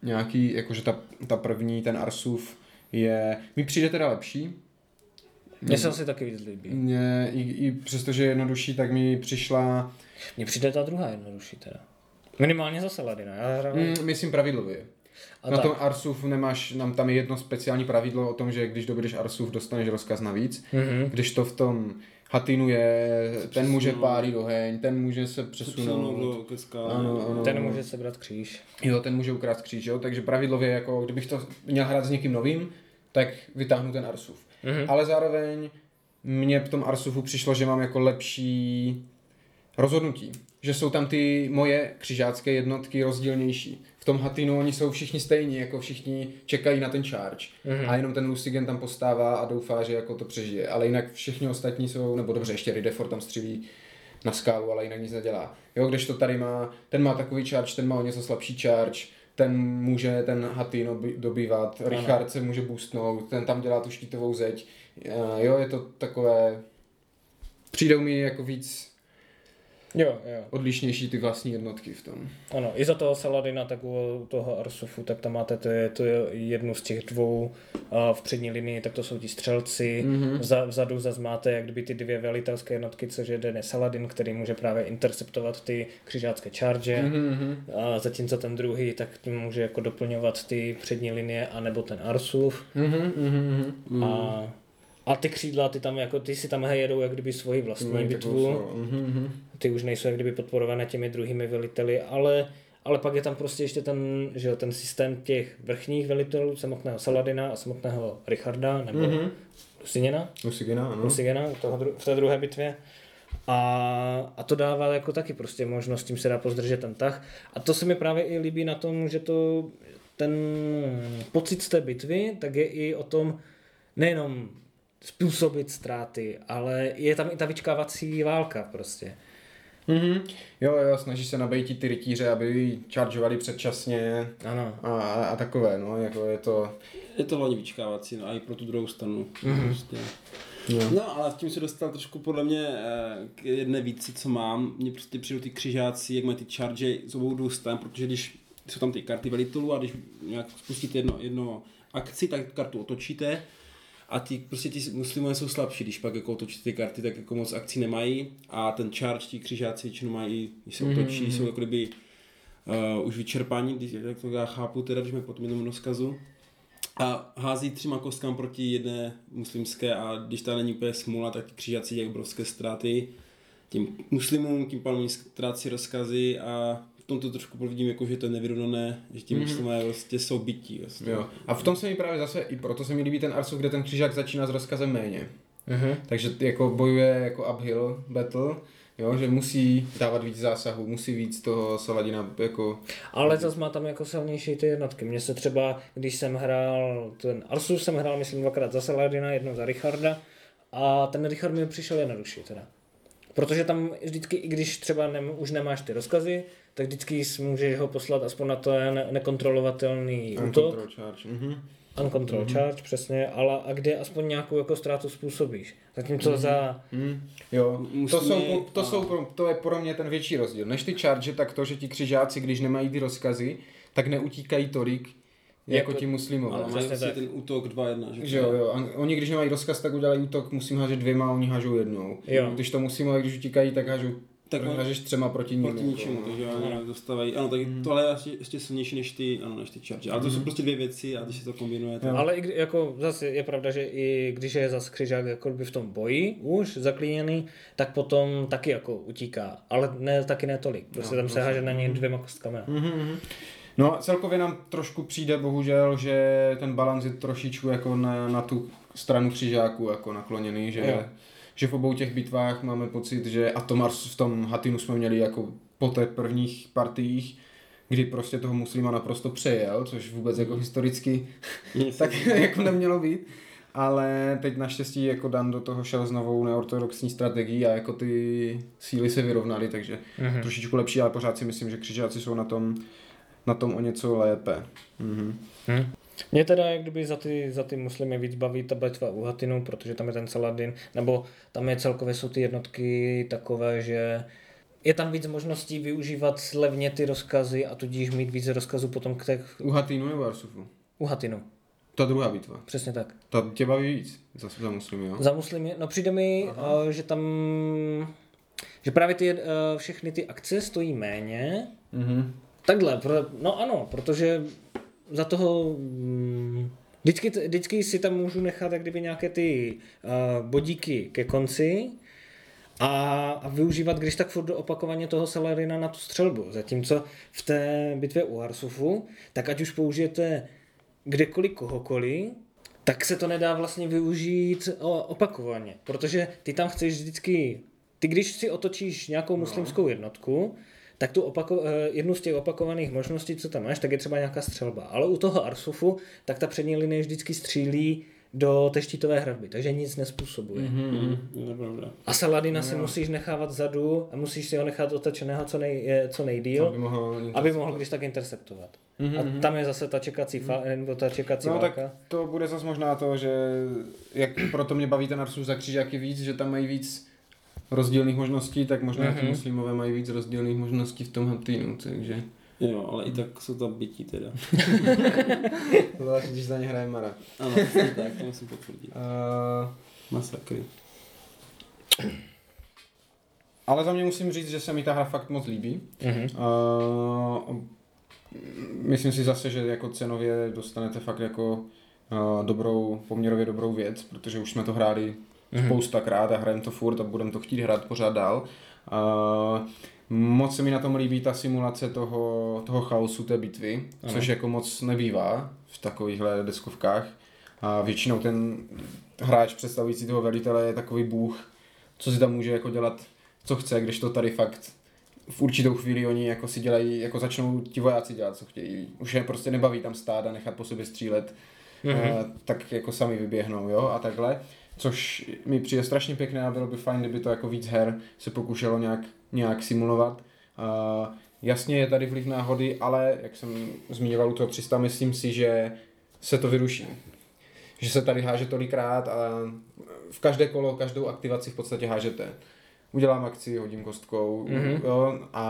nějaký, jakože ta, ta první, ten Arsuf, je, mi přijde teda lepší. Mně se asi taky víc líbí. Mně, i, i přestože je jednodušší, tak mi přišla, Mně přijde ta druhá jednodušší teda. Minimálně za Saladina. Já hraju... mm, myslím pravidlově. A na tak. tom Arsuf nemáš, nám tam je jedno speciální pravidlo o tom, že když dobudeš Arsuf, dostaneš rozkaz navíc. Mhm. Když to v tom Hatinu je, ten může pálit oheň, ten může se Přesunout přesunout. ke skále. Ano, ano. Ten může sebrat kříž. Jo, ten může ukrást kříž, jo? takže pravidlově, jako kdybych to měl hrát s někým novým, tak vytáhnu ten Arsuf. Mhm. Ale zároveň mně v tom Arsufu přišlo, že mám jako lepší rozhodnutí. Že jsou tam ty moje křižácké jednotky rozdílnější. V tom Hatinu oni jsou všichni stejní, jako všichni čekají na ten charge. Mhm. A jenom ten Lucigen tam postává a doufá, že jako to přežije. Ale jinak všichni ostatní jsou, nebo dobře, ještě Ridefor tam střílí na skálu, ale jinak nic nedělá. Jo, když to tady má, ten má takový charge, ten má o něco slabší charge, ten může ten Hatin dobývat, Richard se může boostnout, ten tam dělá tu štítovou zeď. Eh, Jo, je to takové, přijdou mi jako víc Jo, jo. odlišnější ty vlastní jednotky v tom. Ano, i za toho Saladina, tak u toho Arsufu, tak tam máte to, to je jednu z těch dvou a v přední linii, tak to jsou ti střelci. Mhm. Za, vzadu zase máte jak kdyby ty dvě velitelské jednotky, což je jeden je Saladin, který může právě interceptovat ty křižácké charge. Mhm. A zatímco ten druhý, tak tím může jako doplňovat ty přední linie, anebo ten Arsuf. Mhm, mhm, mhm. A, a ty křídla, ty tam jako, ty si tam jedou jak kdyby svoji vlastní Mají bitvu. mhm, mhm. ty už nejsou jak kdyby podporované těmi druhými veliteli, ale, ale pak je tam prostě ještě ten, že jo, ten systém těch vrchních velitelů, samotného Saladina a samotného Richarda, nebo mm-hmm. Mhm. Lusigena, Lusigena, ano. Lusigena toho, dru- v té druhé bitvě. A, a to dává jako taky prostě možnost, tím se dá pozdržet ten tah. A to se mi právě i líbí na tom, že to ten pocit z té bitvy, tak je i o tom nejenom způsobit ztráty, ale je tam i ta vyčkávací válka prostě. Mhm. Jo, jo, snaží se nabejtit ty rytíře, aby chargeovali předčasně Ano. a, a, a takové, no, jako je to... Je to hlavně vyčkávací, no, a i pro tu druhou stranu. Mm-hmm. Prostě. Jo. No, ale tím se dostal trošku podle mě eh, k jedné víci, co mám. Mně prostě přijdou ty křižáci, jak mají ty charge z obou dvou stran, protože když jsou tam ty karty velitelů a když nějak spustíte jedno, jedno akci, tak kartu otočíte a ty, prostě ty muslimové jsou slabší, když pak jako otočíte ty karty, tak jako moc akcí nemají a ten charge, ti křižáci většinou mají, když se otočí, mm-hmm. jsou jako kdyby uh, už vyčerpaní, když, jak to já chápu, teda, když jsme po tom jednom rozkazu. A hází třima kostkám proti jedné muslimské a když ta není úplně smůla, tak ti křižáci dělají obrovské ztráty tím muslimům, tím pádem ztrácí rozkazy a v tomto trošku vidím, jako, že to je nevyrovnané, že ti mm-hmm. muslimé vlastně jsou bytí. Vlastně. Jo. A v tom se mi právě zase, i proto se mi líbí ten Arsuf, kde ten křižák začíná s rozkazem méně. Mhm. Takže jako bojuje jako uphill battle, jo, že musí dávat víc zásahů, musí víc toho Saladina jako... Ale zase má tam jako silnější ty jednotky. Mně se třeba, když jsem hrál ten Arsus, jsem hrál myslím dvakrát za Saladina, jednou za Richarda a ten Richard mi přišel jednodušší teda. Protože tam vždycky, i když třeba nem, už nemáš ty rozkazy, tak vždycky můžeš ho poslat aspoň na to ne, nekontrolovatelný útok. Control charge. Mhm. Uncontrol mm-hmm. charge, přesně, ale a kde aspoň nějakou jako ztrátu způsobíš. Zatímco mm-hmm. za... Mm, jo, to, Muslimy jsou, to, jsou, pro- to je pro mě ten větší rozdíl. Než ty charge, tak to, že ti křižáci, když nemají ty rozkazy, tak neutíkají tolik, jako, Jako- ti muslimové. Ale vlastně tak. ten útok 2-1. Že, Že jo, jo. A oni, když nemají rozkaz, tak udělají útok, musím hážet dvěma, oni hážou jednou. Jo. Když to muslimové, když utíkají, tak hážou Tak hážeš třema proti ním. Proti ničemu, jako, no. takže oni nějak dostávají. Ano, tak tohle je ještě, ještě silnější než ty, ano, než ty charge. Ale to jsou prostě dvě věci a když se to kombinuje, tak... Ale i kdy, jako zase je pravda, že i když je zase křižák jako by v tom boji už zaklíněný, tak potom taky jako utíká. Ale ne, taky ne tolik. Prostě No, tam se háže na něj dvěma kostkami. Mhm, No a celkově nám trošku přijde bohužel, že ten balans je trošičku jako na, na tu stranu křižáků jako nakloněný, že, Jo. že v obou těch bitvách máme pocit, že Atomars v tom Hatinu jsme měli jako po těch prvních partiích, kdy prostě toho muslima naprosto přejel, což vůbec jako historicky tak jako nemělo být. Ale teď naštěstí jako Dan do toho šel s novou neortodoxní strategií a jako ty síly se vyrovnaly, takže Mhm. trošičku lepší, ale pořád si myslím, že křižáci jsou na tom, na tom o něco lépe. Mhm. Hm. Mě teda jak kdyby za ty, za ty muslimy víc baví ta bitva u Hatinu, protože tam je ten Saladin, nebo tam je celkově jsou ty jednotky takové, že je tam víc možností využívat levně ty rozkazy a tudíž mít víc rozkazů potom k těch, U Hatinu nebo Arsufu? u Hatinu. Ta druhá bitva. Přesně tak. Ta tě baví víc za, za muslimy, jo? Za muslimy, no přijde mi, uh, že tam, že právě ty, uh, všechny ty akce stojí méně. Mhm. Takhle, pro, no ano, protože za toho, mm, vždycky, vždycky si tam můžu nechat jak kdyby nějaké ty uh, bodíky ke konci a, a využívat, když tak furt opakovaně toho Selerina na tu střelbu. Zatímco v té bitvě u Arsufu, tak ať už použijete kdekoliv kohokoliv, tak se to nedá vlastně využít o- opakovaně, protože ty tam chceš vždycky, ty když si otočíš nějakou muslimskou jednotku, tak tu opako, eh, jednu z těch opakovaných možností, co tam máš, tak je třeba nějaká střelba. Ale u toho Arsufu, tak ta přední linie vždycky střílí do té štítové hradby, takže nic nespůsobuje. Mm-hmm. Mm. A Saladina si musíš nechávat vzadu a musíš si ho nechat otočeného co, nej, eh, co nejdíl, Aby mohl... aby mohl když tak interceptovat. A tam je zase ta čekací, fa- nebo ta čekací No tak válka. to bude zase možná to, že jak proto mě baví ten Arsus za křížáky víc, že tam mají víc rozdílných možností, tak možná mm-hmm. ty muslimové mají víc rozdílných možností v tom týmu, takže Jo, ale i tak jsou tam bytí teda. zvlášť, když za ně hraje Mara. Ano, tak, to musím potvrdit. Uh, Masakry. ale za mě musím říct, že se mi ta hra fakt moc líbí. Mhm. Uh, myslím si zase, že jako cenově dostanete fakt jako uh, dobrou, poměrově dobrou věc, protože už jsme to hráli Mhm. spoustakrát a hrajeme to furt a budeme to chtít hrát pořád dál. Uh, moc se mi na tom líbí ta simulace toho, toho chaosu té bitvy, Ano. což jako moc nebývá v takovýchhle deskovkách. A většinou ten hráč představující toho velitele je takový bůh, co si tam může jako dělat, co chce, když to tady fakt v určitou chvíli oni jako si dělají, jako začnou ti vojáci dělat, co chtějí. Už je prostě nebaví tam stát a nechat po sobě střílet, mm-hmm. tak jako sami vyběhnou, jo, a takhle. Což mi přijde strašně pěkné a bylo by fajn, kdyby to jako víc her se pokušelo nějak, nějak simulovat. Uh, jasně je tady vliv náhody, ale jak jsem zmiňoval u toho 300, myslím si, že se to vyruší. Že se tady háže tolikrát a v každé kolo, každou aktivaci v podstatě hážete. Udělám akci, hodím kostkou mm-hmm. jo, a,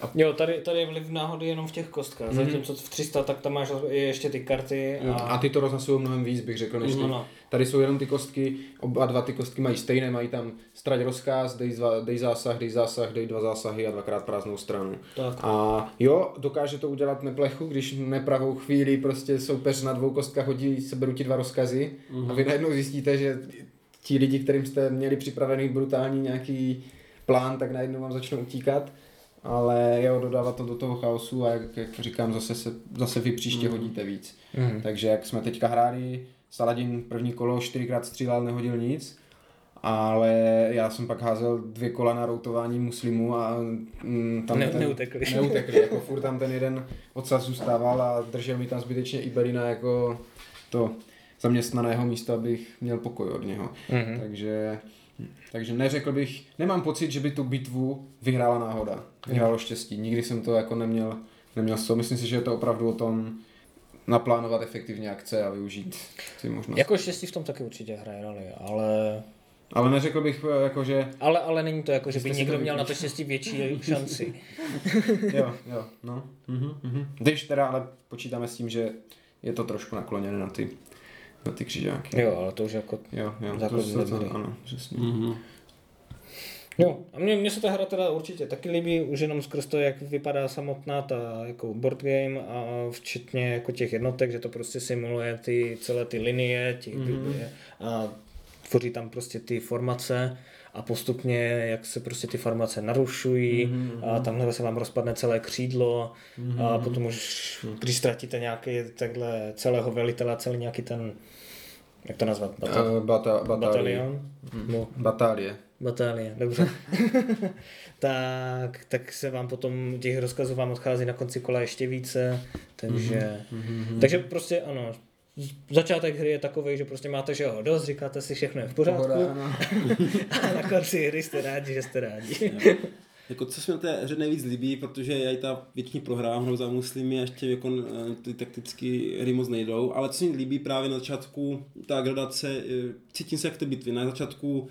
a Jo, tady, tady je vliv náhody jenom v těch kostkách, mm-hmm. zatímco v 300 tak tam máš ještě ty karty a... a ty to rozhasují mnohem víc, bych řekl, než ty. No, no. Tady jsou jenom ty kostky, oba dva ty kostky mají stejné, mají tam strať rozkaz, dej, dva, dej zásah, dej zásah, dej dva zásahy a dvakrát prázdnou stranu. Tak. A jo, dokáže to udělat neplechu, když nepravou chvíli prostě soupeř na dvou kostkách hodí, seberu ti dva rozkazy mm-hmm. a vy najednou zjistíte, že ti lidi, kterým jste měli připravený brutální nějaký plán, tak najednou vám začnou utíkat. Ale jo, dodávat to do toho chaosu a jak, jak říkám, zase, se, zase vy příště mm. hodíte víc. Mhm. Takže jak jsme teďka hráli, Saladin první kolo čtyřikrát střílel, nehodil nic, ale já jsem pak házel dvě kola na routování muslimů a mm, tam Ne- ten, neutekli. neutekli. Jako furt tam ten jeden odsaz zůstával a držel mi tam zbytečně Iberina jako to zaměstnaného místo, abych měl pokoj od něho. Mhm. Takže, takže neřekl bych, nemám pocit, že by tu bitvu vyhrála náhoda. Vyhrálo štěstí. Nikdy jsem to jako neměl, neměl toho. Myslím si, že je to opravdu o tom naplánovat efektivně akce a využít ty možnosti. Jako štěstí v tom taky určitě hraje roli, ale, Ale neřekl bych, jako, že ale, ale není to jako, že by někdo měl na to štěstí větší šanci. jo, jo, no. Mhm, mhm. Když teda ale počítáme s tím, že je to trošku nakloněné na ty, na ty křižáky. Jo, ale to už jako... Jo, jo, Základ to, to, to, ano, přesně. Mhm. Jo, a mně, mně se ta hra teda určitě taky líbí, už jenom skrz to, jak vypadá samotná ta jako board game a včetně jako těch jednotek, že to prostě simuluje ty celé ty linie těch mm-hmm. a tvoří tam prostě ty formace a postupně, jak se prostě ty formace narušují mm-hmm. a tamhle se vám rozpadne celé křídlo mm-hmm. a potom už, když ztratíte nějaký takhle celého velitele, celý nějaký ten, jak to nazvat, Bata- Uh, bata, batálie. batalion? No, Batálie. Batálie, dobře. tak, tak se vám potom těch rozkazů vám odchází na konci kola ještě více, takže, mm-hmm. takže prostě ano, začátek hry je takový, že prostě máte, že jo, dost, říkáte si všechno je v pořádku Pohoda, ano. a na konci hry jste rádi, že jste rádi. Jako co se mi na té hře nejvíc líbí, protože já i ta většině prohrávám hrou za muslimy a ještě jako eh, ty taktické hry moc nejdou, ale co se mi líbí právě na začátku, ta gradace, eh, cítím se jak ty bitvy, na začátku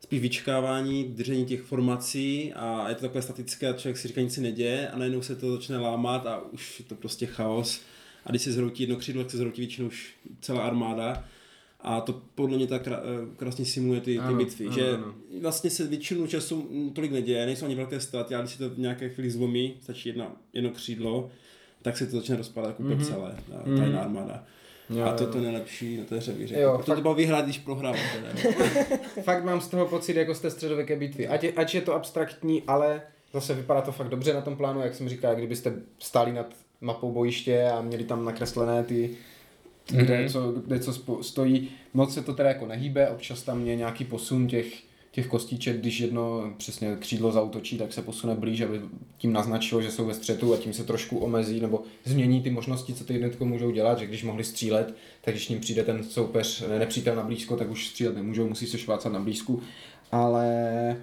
spíš vyčkávání, držení těch formací a je to takové statické a člověk si říká, nic se neděje a najednou se to začne lámat a už je to prostě chaos a když se zhroutí jedno křídlo, tak se zhroutí většinou už celá armáda. A to podle mě tak eh, krásně simuluje ty, ty Ano, bitvy, ano, že ano. vlastně se většinu času tolik neděje, nejsou ani velké ztráty, ale když se to v nějaké chvíli zlomí, stačí jedna, jedno křídlo, tak se to začne rozpadat jako mm-hmm. celé, ta Mhm. tajná armáda. Jo, a to je to nejlepší na té hře, bych Jo, řekl. Proto fakt- to bylo vyhrát, když prohráváte. Ne? Fakt mám z toho pocit jako z té středověké bitvy. Ať je, ať je to abstraktní, ale zase vypadá to fakt dobře na tom plánu, jak jsem říkal, kdybyste stáli nad mapou bojiště a měli tam nakreslené ty, kde, Mhm. co, kde co stojí. Moc se to teda jako nehýbe, občas tam je nějaký posun těch, těch kostiček, když jedno přesně křídlo zautočí, tak se posune blíž, aby tím naznačilo, že jsou ve střetu a tím se trošku omezí nebo změní ty možnosti, co ty jednotky můžou dělat, že když mohli střílet, tak když ním přijde ten soupeř, ne, nepřítel na blízko, tak už střílet nemůžou, musí se švácat na blízku, ale,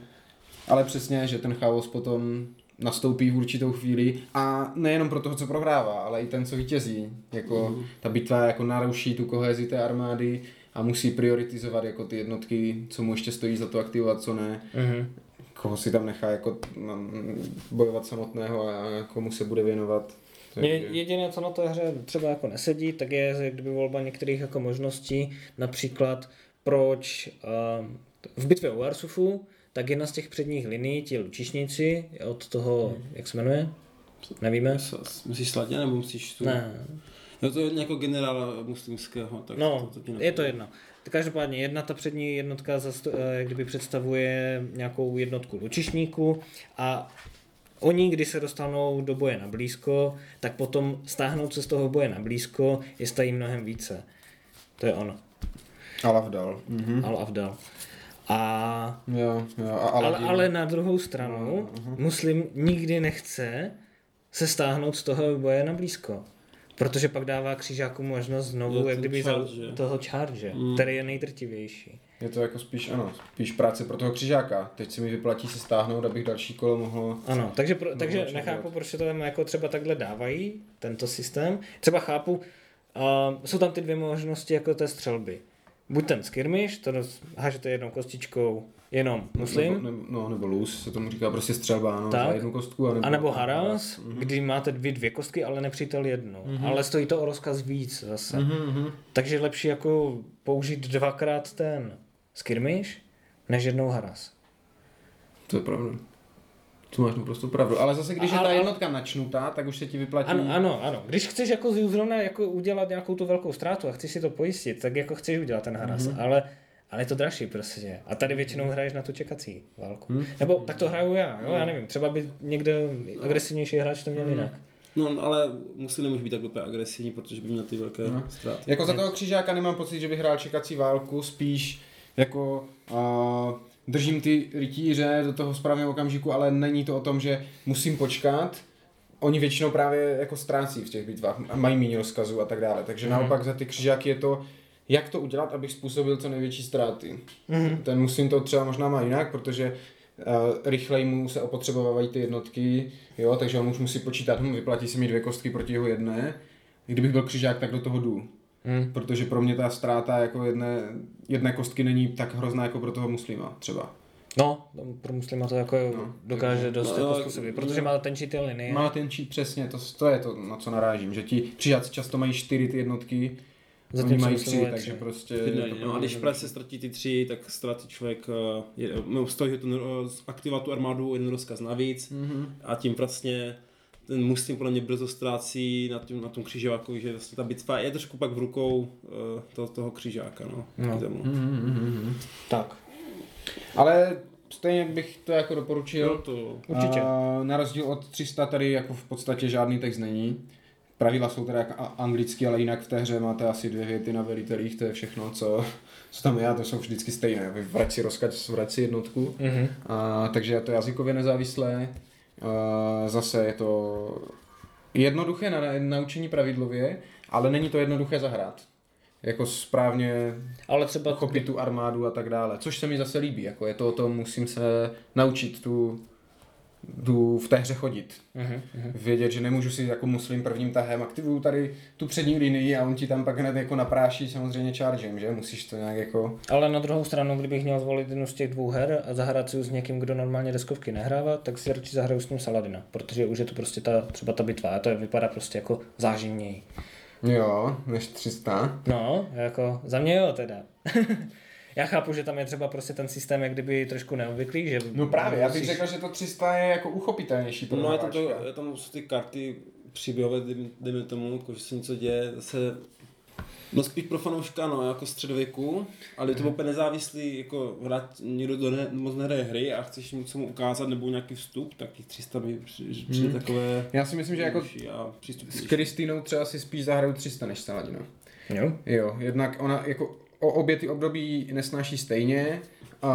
ale přesně, že ten chaos potom nastoupí v určitou chvíli a nejenom pro toho, co prohrává, ale i ten, co vítězí. Jako Mhm. ta bitva jako naruší tu kohezi té armády a musí prioritizovat jako ty jednotky, co mu ještě stojí za to aktivovat, co ne. Mhm. Koho si tam nechá jako mm, bojovat samotného a komu se bude věnovat. Je, jediné, co na té hře třeba jako nesedí, tak je kdyby volba některých jako možností, například proč uh, v bitvě u Arsufu, tak jedna z těch předních linií, ti lučišníci od toho, jak se jmenuje? Nevíme? Musíš sladě nebo musíš tu... Ne, No to je nějakého generála muslimského. Tak no, to, to ti je to jedno. Každopádně jedna ta přední jednotka zast, eh, jak kdyby představuje nějakou jednotku lučišníků a oni, když se dostanou do boje na blízko, tak potom stáhnout se z toho boje na blízko je stají mnohem více. To je ono. Alavdal. Mhm. Al Avdal. A, Jo, jo. A ale, ale na druhou stranu, muslim nikdy nechce se stáhnout z toho boje na blízko. Protože pak dává křižáku možnost znovu, jak kdyby za charge. toho charge, Mm. který je nejdrtivější. Je to jako spíš, ano, spíš práce pro toho křižáka. Teď se mi vyplatí se stáhnout, abych další kolo mohl... Ano, takže, pro, takže nechápu, proč to tam jako třeba takhle dávají, tento systém. Třeba chápu, uh, jsou tam ty dvě možnosti jako té střelby. Buď ten skirmish, to roz- hážete jednou kostičkou jenom muslim, Nebo, nebo, no, nebo luz, se tomu říká prostě střelba, no, Tak. za jednu kostku. A nebo, A nebo Haras, Mhm. kdy máte dvě, dvě kostky, ale nepřítel jednu. Mhm. Ale stojí to o rozkaz víc zase. Mhm, mhm. Takže je lepší jako použít dvakrát ten skirmish, než jednou Haras. To je pravda. To máš naprosto pravdu. Ale zase, když je Ale- ta jednotka načnutá, tak už se ti vyplatí... Ano, ano, ano. Když chceš jako zrovna jako udělat nějakou tu velkou ztrátu a chceš si to pojistit, tak jako chceš udělat ten Haras, Mhm. mm-hmm. ale, ale je to dražší prostě. A tady většinou hraješ na tu čekací válku. Mhm. Nebo tak to hraju já, jo, já nevím. Třeba by někde agresivnější hráč to měl Mhm. jinak. No, ale musí nemůže být tak úplně agresivní, protože by měl ty velké No. ztráty. Jako za toho křižáka nemám pocit, že bych hrál čekací válku, spíš jako uh, držím ty rytíře do toho správného okamžiku, ale není to o tom, že musím počkat. Oni většinou právě jako ztrácí v těch bitvách a mají méně rozkazů a tak dále. Takže Mhm. naopak za ty křižáky je to, jak to udělat, abych způsobil co největší ztráty. Mhm. Ten musím to třeba možná má jinak, protože uh, rychleji mu se opotřebovávají ty jednotky, jo, takže on už musí počítat, hm, vyplatí se mi dvě kostky proti jeho jedné. Kdybych byl křižák, tak do toho jdu. Hmm. Protože pro mě ta ztráta jako jedné, jedné kostky není tak hrozná jako pro toho muslima třeba. No, pro muslima to jako No, dokáže dost no, jako způsobit, no. protože má tenčí ty linie. Má ten čít přesně, to, to je to, na co narážím, že ti křižáci často mají čtyři ty jednotky, Zatímco oni mají muslimové tři, takže tři. prostě... To no, a když právě se ztratí ty tři, tak ztratí člověk, eh, je, no, stojí ten eh, aktivovat tu armádu jeden rozkaz navíc Mhm. a tím vlastně ten muslim podle mě brzo ztrácí na, tím, na tom křižáku, že vlastně ta bitva je trošku pak v rukou uh, toho, toho křižáka. No, No. díky tomu. Mhm, mhm, mhm. Tak. Ale stejně bych to jako doporučil. Jo, to, Určitě. A na rozdíl od 300 tady jako v podstatě žádný text není. Pravidla jsou teda jak a- anglicky, ale jinak v té hře máte asi dvě věty na velitelích, to je všechno, co, co tam je a to jsou vždycky stejné. Vrať si rozkaz, vrať si jednotku. Mhm. A, takže je to jazykově nezávislé. Zase je to jednoduché na, na naučení pravidlově, ale není to jednoduché zahrát. Jako správně Ale třeba pochopit tu armádu a tak dále, což se mi zase líbí, jako je to o tom, musím se naučit tu, tu v té hře chodit. Mhm. Vědět, že nemůžu si jako muslim prvním tahem aktivuju tady tu přední linii a on ti tam pak hned jako napráší samozřejmě chargem, že? Musíš to nějak jako... Ale na druhou stranu, kdybych měl zvolit jednu z těch dvou her a zahrát si s někým, kdo normálně deskovky nehrává, tak si radši zahraju s ním Saladina, protože už je to prostě ta, třeba ta bitva a to je, vypadá prostě jako záživněji. Jo, než 300. No, jako za mě jo teda. Já chápu, že tam je třeba prostě ten systém jak kdyby trošku neobvyklý, že... No právě, já bych řekl, že to 300 je jako uchopitelnější pro No je to, to, je tam jsou ty karty příběhové, dejme- tomu, jako, že se něco děje, zase No spíš pro fanouška, no, jako středověku, ale je to úplně nezávislý, jako hrát, někdo do ne, moc nehraje hry a chceš něco mu ukázat nebo nějaký vstup, tak těch 300 mi přijde Hmm. takové Já si myslím, že jako a s. Kristýnou třeba si spíš zahraju 300 než Saladino. Jo? Jo, jednak ona jako o obě ty období nesnáší stejně a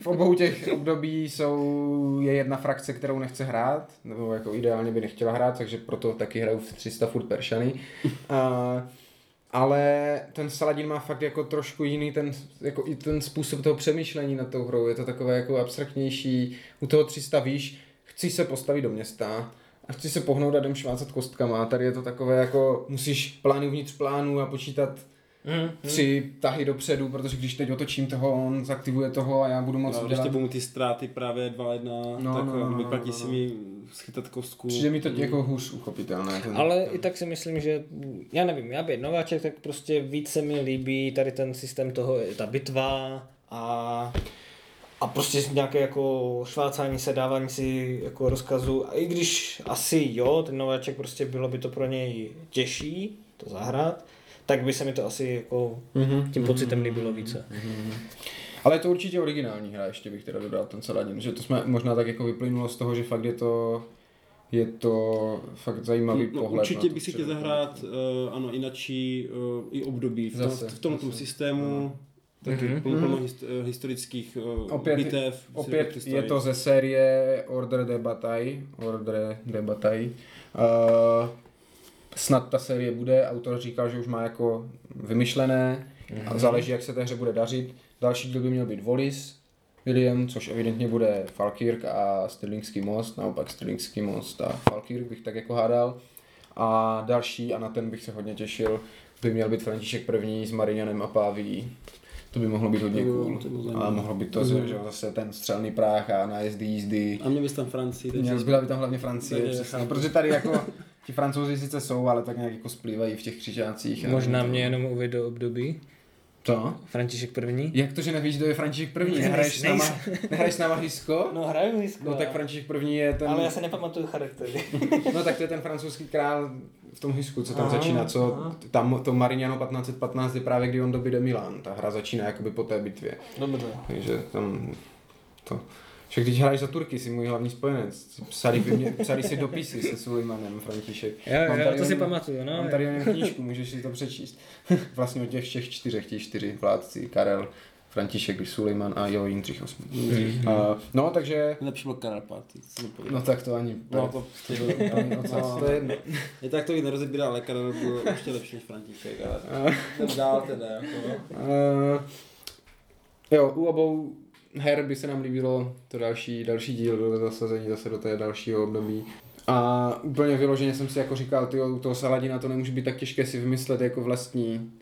v obou těch období jsou, je jedna frakce, kterou nechce hrát, nebo jako ideálně by nechtěla hrát, takže proto taky hraju v 300 furt Peršany. A, ale ten Saladin má fakt jako trošku jiný ten, jako i ten způsob toho přemýšlení nad tou hrou, je to takové jako abstraktnější, u toho 300 víš, chci se postavit do města, a chci se pohnout a jdem švácat kostkama. Tady je to takové jako, musíš plány uvnitř plánu a počítat Mm, tři tahy dopředu, protože když teď otočím toho, on zaktivuje toho a já budu moc No, když dělat. ty budou ty ztráty právě 2-1, No, tak no, no, no, vyplatí no, si no. mi schytat kostku. Přijde mi to jako hůř uchopitelné. Ten, Ale ten. i tak si myslím, že já nevím, já být nováček, tak prostě víc se mi líbí tady ten systém toho, ta bitva a a prostě nějaké jako švácání se, dávání si jako rozkazu. A i když asi jo, ten nováček prostě bylo by to pro něj těžší to zahrát, tak by se mi to asi jako Mhm. tím pocitem líbilo více. Ale je to určitě originální hra, ještě bych teda dodal ten Saladin, že to jsme možná tak jako vyplynulo z toho, že fakt je to je to fakt zajímavý No, pohled. určitě bych si chtěl zahrát, uh, ano, inačí uh, i období. V, tom, Zase, v tomto zase. systému taky Mhm. plno, plno hist, eh, historických uh, Opět- bitev. Opět je to ze série Order de Bataille. Order de Bataille. Uh, snad ta série bude, autor říkal, že už má jako vymyšlené a záleží, jak se té hře bude dařit. Další díl by měl být Wallis, William, což evidentně bude Falkirk a Stirlingský most, naopak Stirlingský most a Falkirk bych tak jako hádal. A další, a na ten bych se hodně těšil, by měl být František první s Marianem a Páví. To by mohlo být hodně cool. A mohlo by to, Mhm. že zase ten střelný práh a nájezdy, jízdy. A mě bys tam Francii, takže Měl, byla by tam hlavně Francie, přesně, protože tady jako ti francouzi sice jsou, ale tak nějak jako splývají v těch křižácích. Možná mě jenom uvěd do období. To? František první. Jak to, že nevíš, kdo je František první? Ne, Nehraješ s náma, nehraješ s náma Hisko? No hraju Hisko. No tak František první je ten... Ale já se nepamatuju charaktery. No tak to je ten francouzský král v tom Hisku, co tam Aha, začíná, co aha. tam to Marignano 1515 je právě kdy on dobí Milan. Ta hra začíná jakoby po té bitvě. Dobře. Takže tam to... Však když hraješ za Turky, jsi můj hlavní spojenec. Psali, by mě, psali si dopisy se Sulimanem, František. Jo, Mám jo, tady to si jen- pamatuju, no. Mám tady jen knížku, můžeš si to přečíst. vlastně o těch všech čtyřech, ti čtyři vládci, Karel, František, Suleiman a jo, Jindřich VIII. Mhm. Uh, no, takže, Nejlepší byl Karel Pátý, no tak to ani, No, to, to, to, to, ani ocas, no, to je jedno. je tak to i nerozebírá, ale Karel byl ještě lepší než František, ale ten dál teda, jako, no. Uh, jo, u obou her by se nám líbilo to další, další díl, do zasazení zase do té dalšího období. A úplně vyloženě jsem si jako říkal, ty u toho Saladina to nemůže být tak těžké si vymyslet jako vlastní,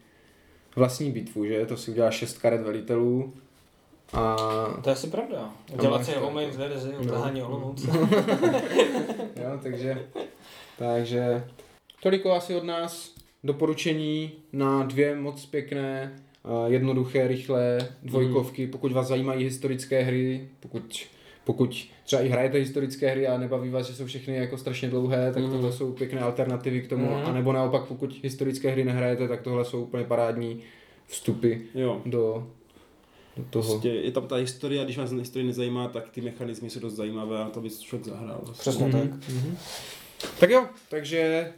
vlastní bitvu, že? To si udělá šest karet velitelů a To je asi pravda. A Dělat máš si to. home verzi, No. utahání Olomouc. jo, takže, takže toliko asi od nás doporučení na dvě moc pěkné, jednoduché, rychlé dvojkovky, pokud vás zajímají historické hry, pokud, pokud třeba i hrajete historické hry a nebaví vás, že jsou všechny jako strašně dlouhé, tak Mhm. tohle jsou pěkné alternativy k tomu, Mhm. a nebo naopak, pokud historické hry nehrajete, tak tohle jsou úplně parádní vstupy Jo. do, toho. Prostě je tam ta historie a když vás historie nezajímá, tak ty mechanismy jsou dost zajímavé a to by člověk zahrál. Přesně Mhm. tak. Tak jo, takže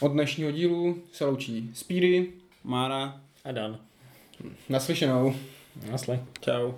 od dnešního dílu se loučí Speedy. Mára, A Dan. Naslyšenou. Nasle. čau.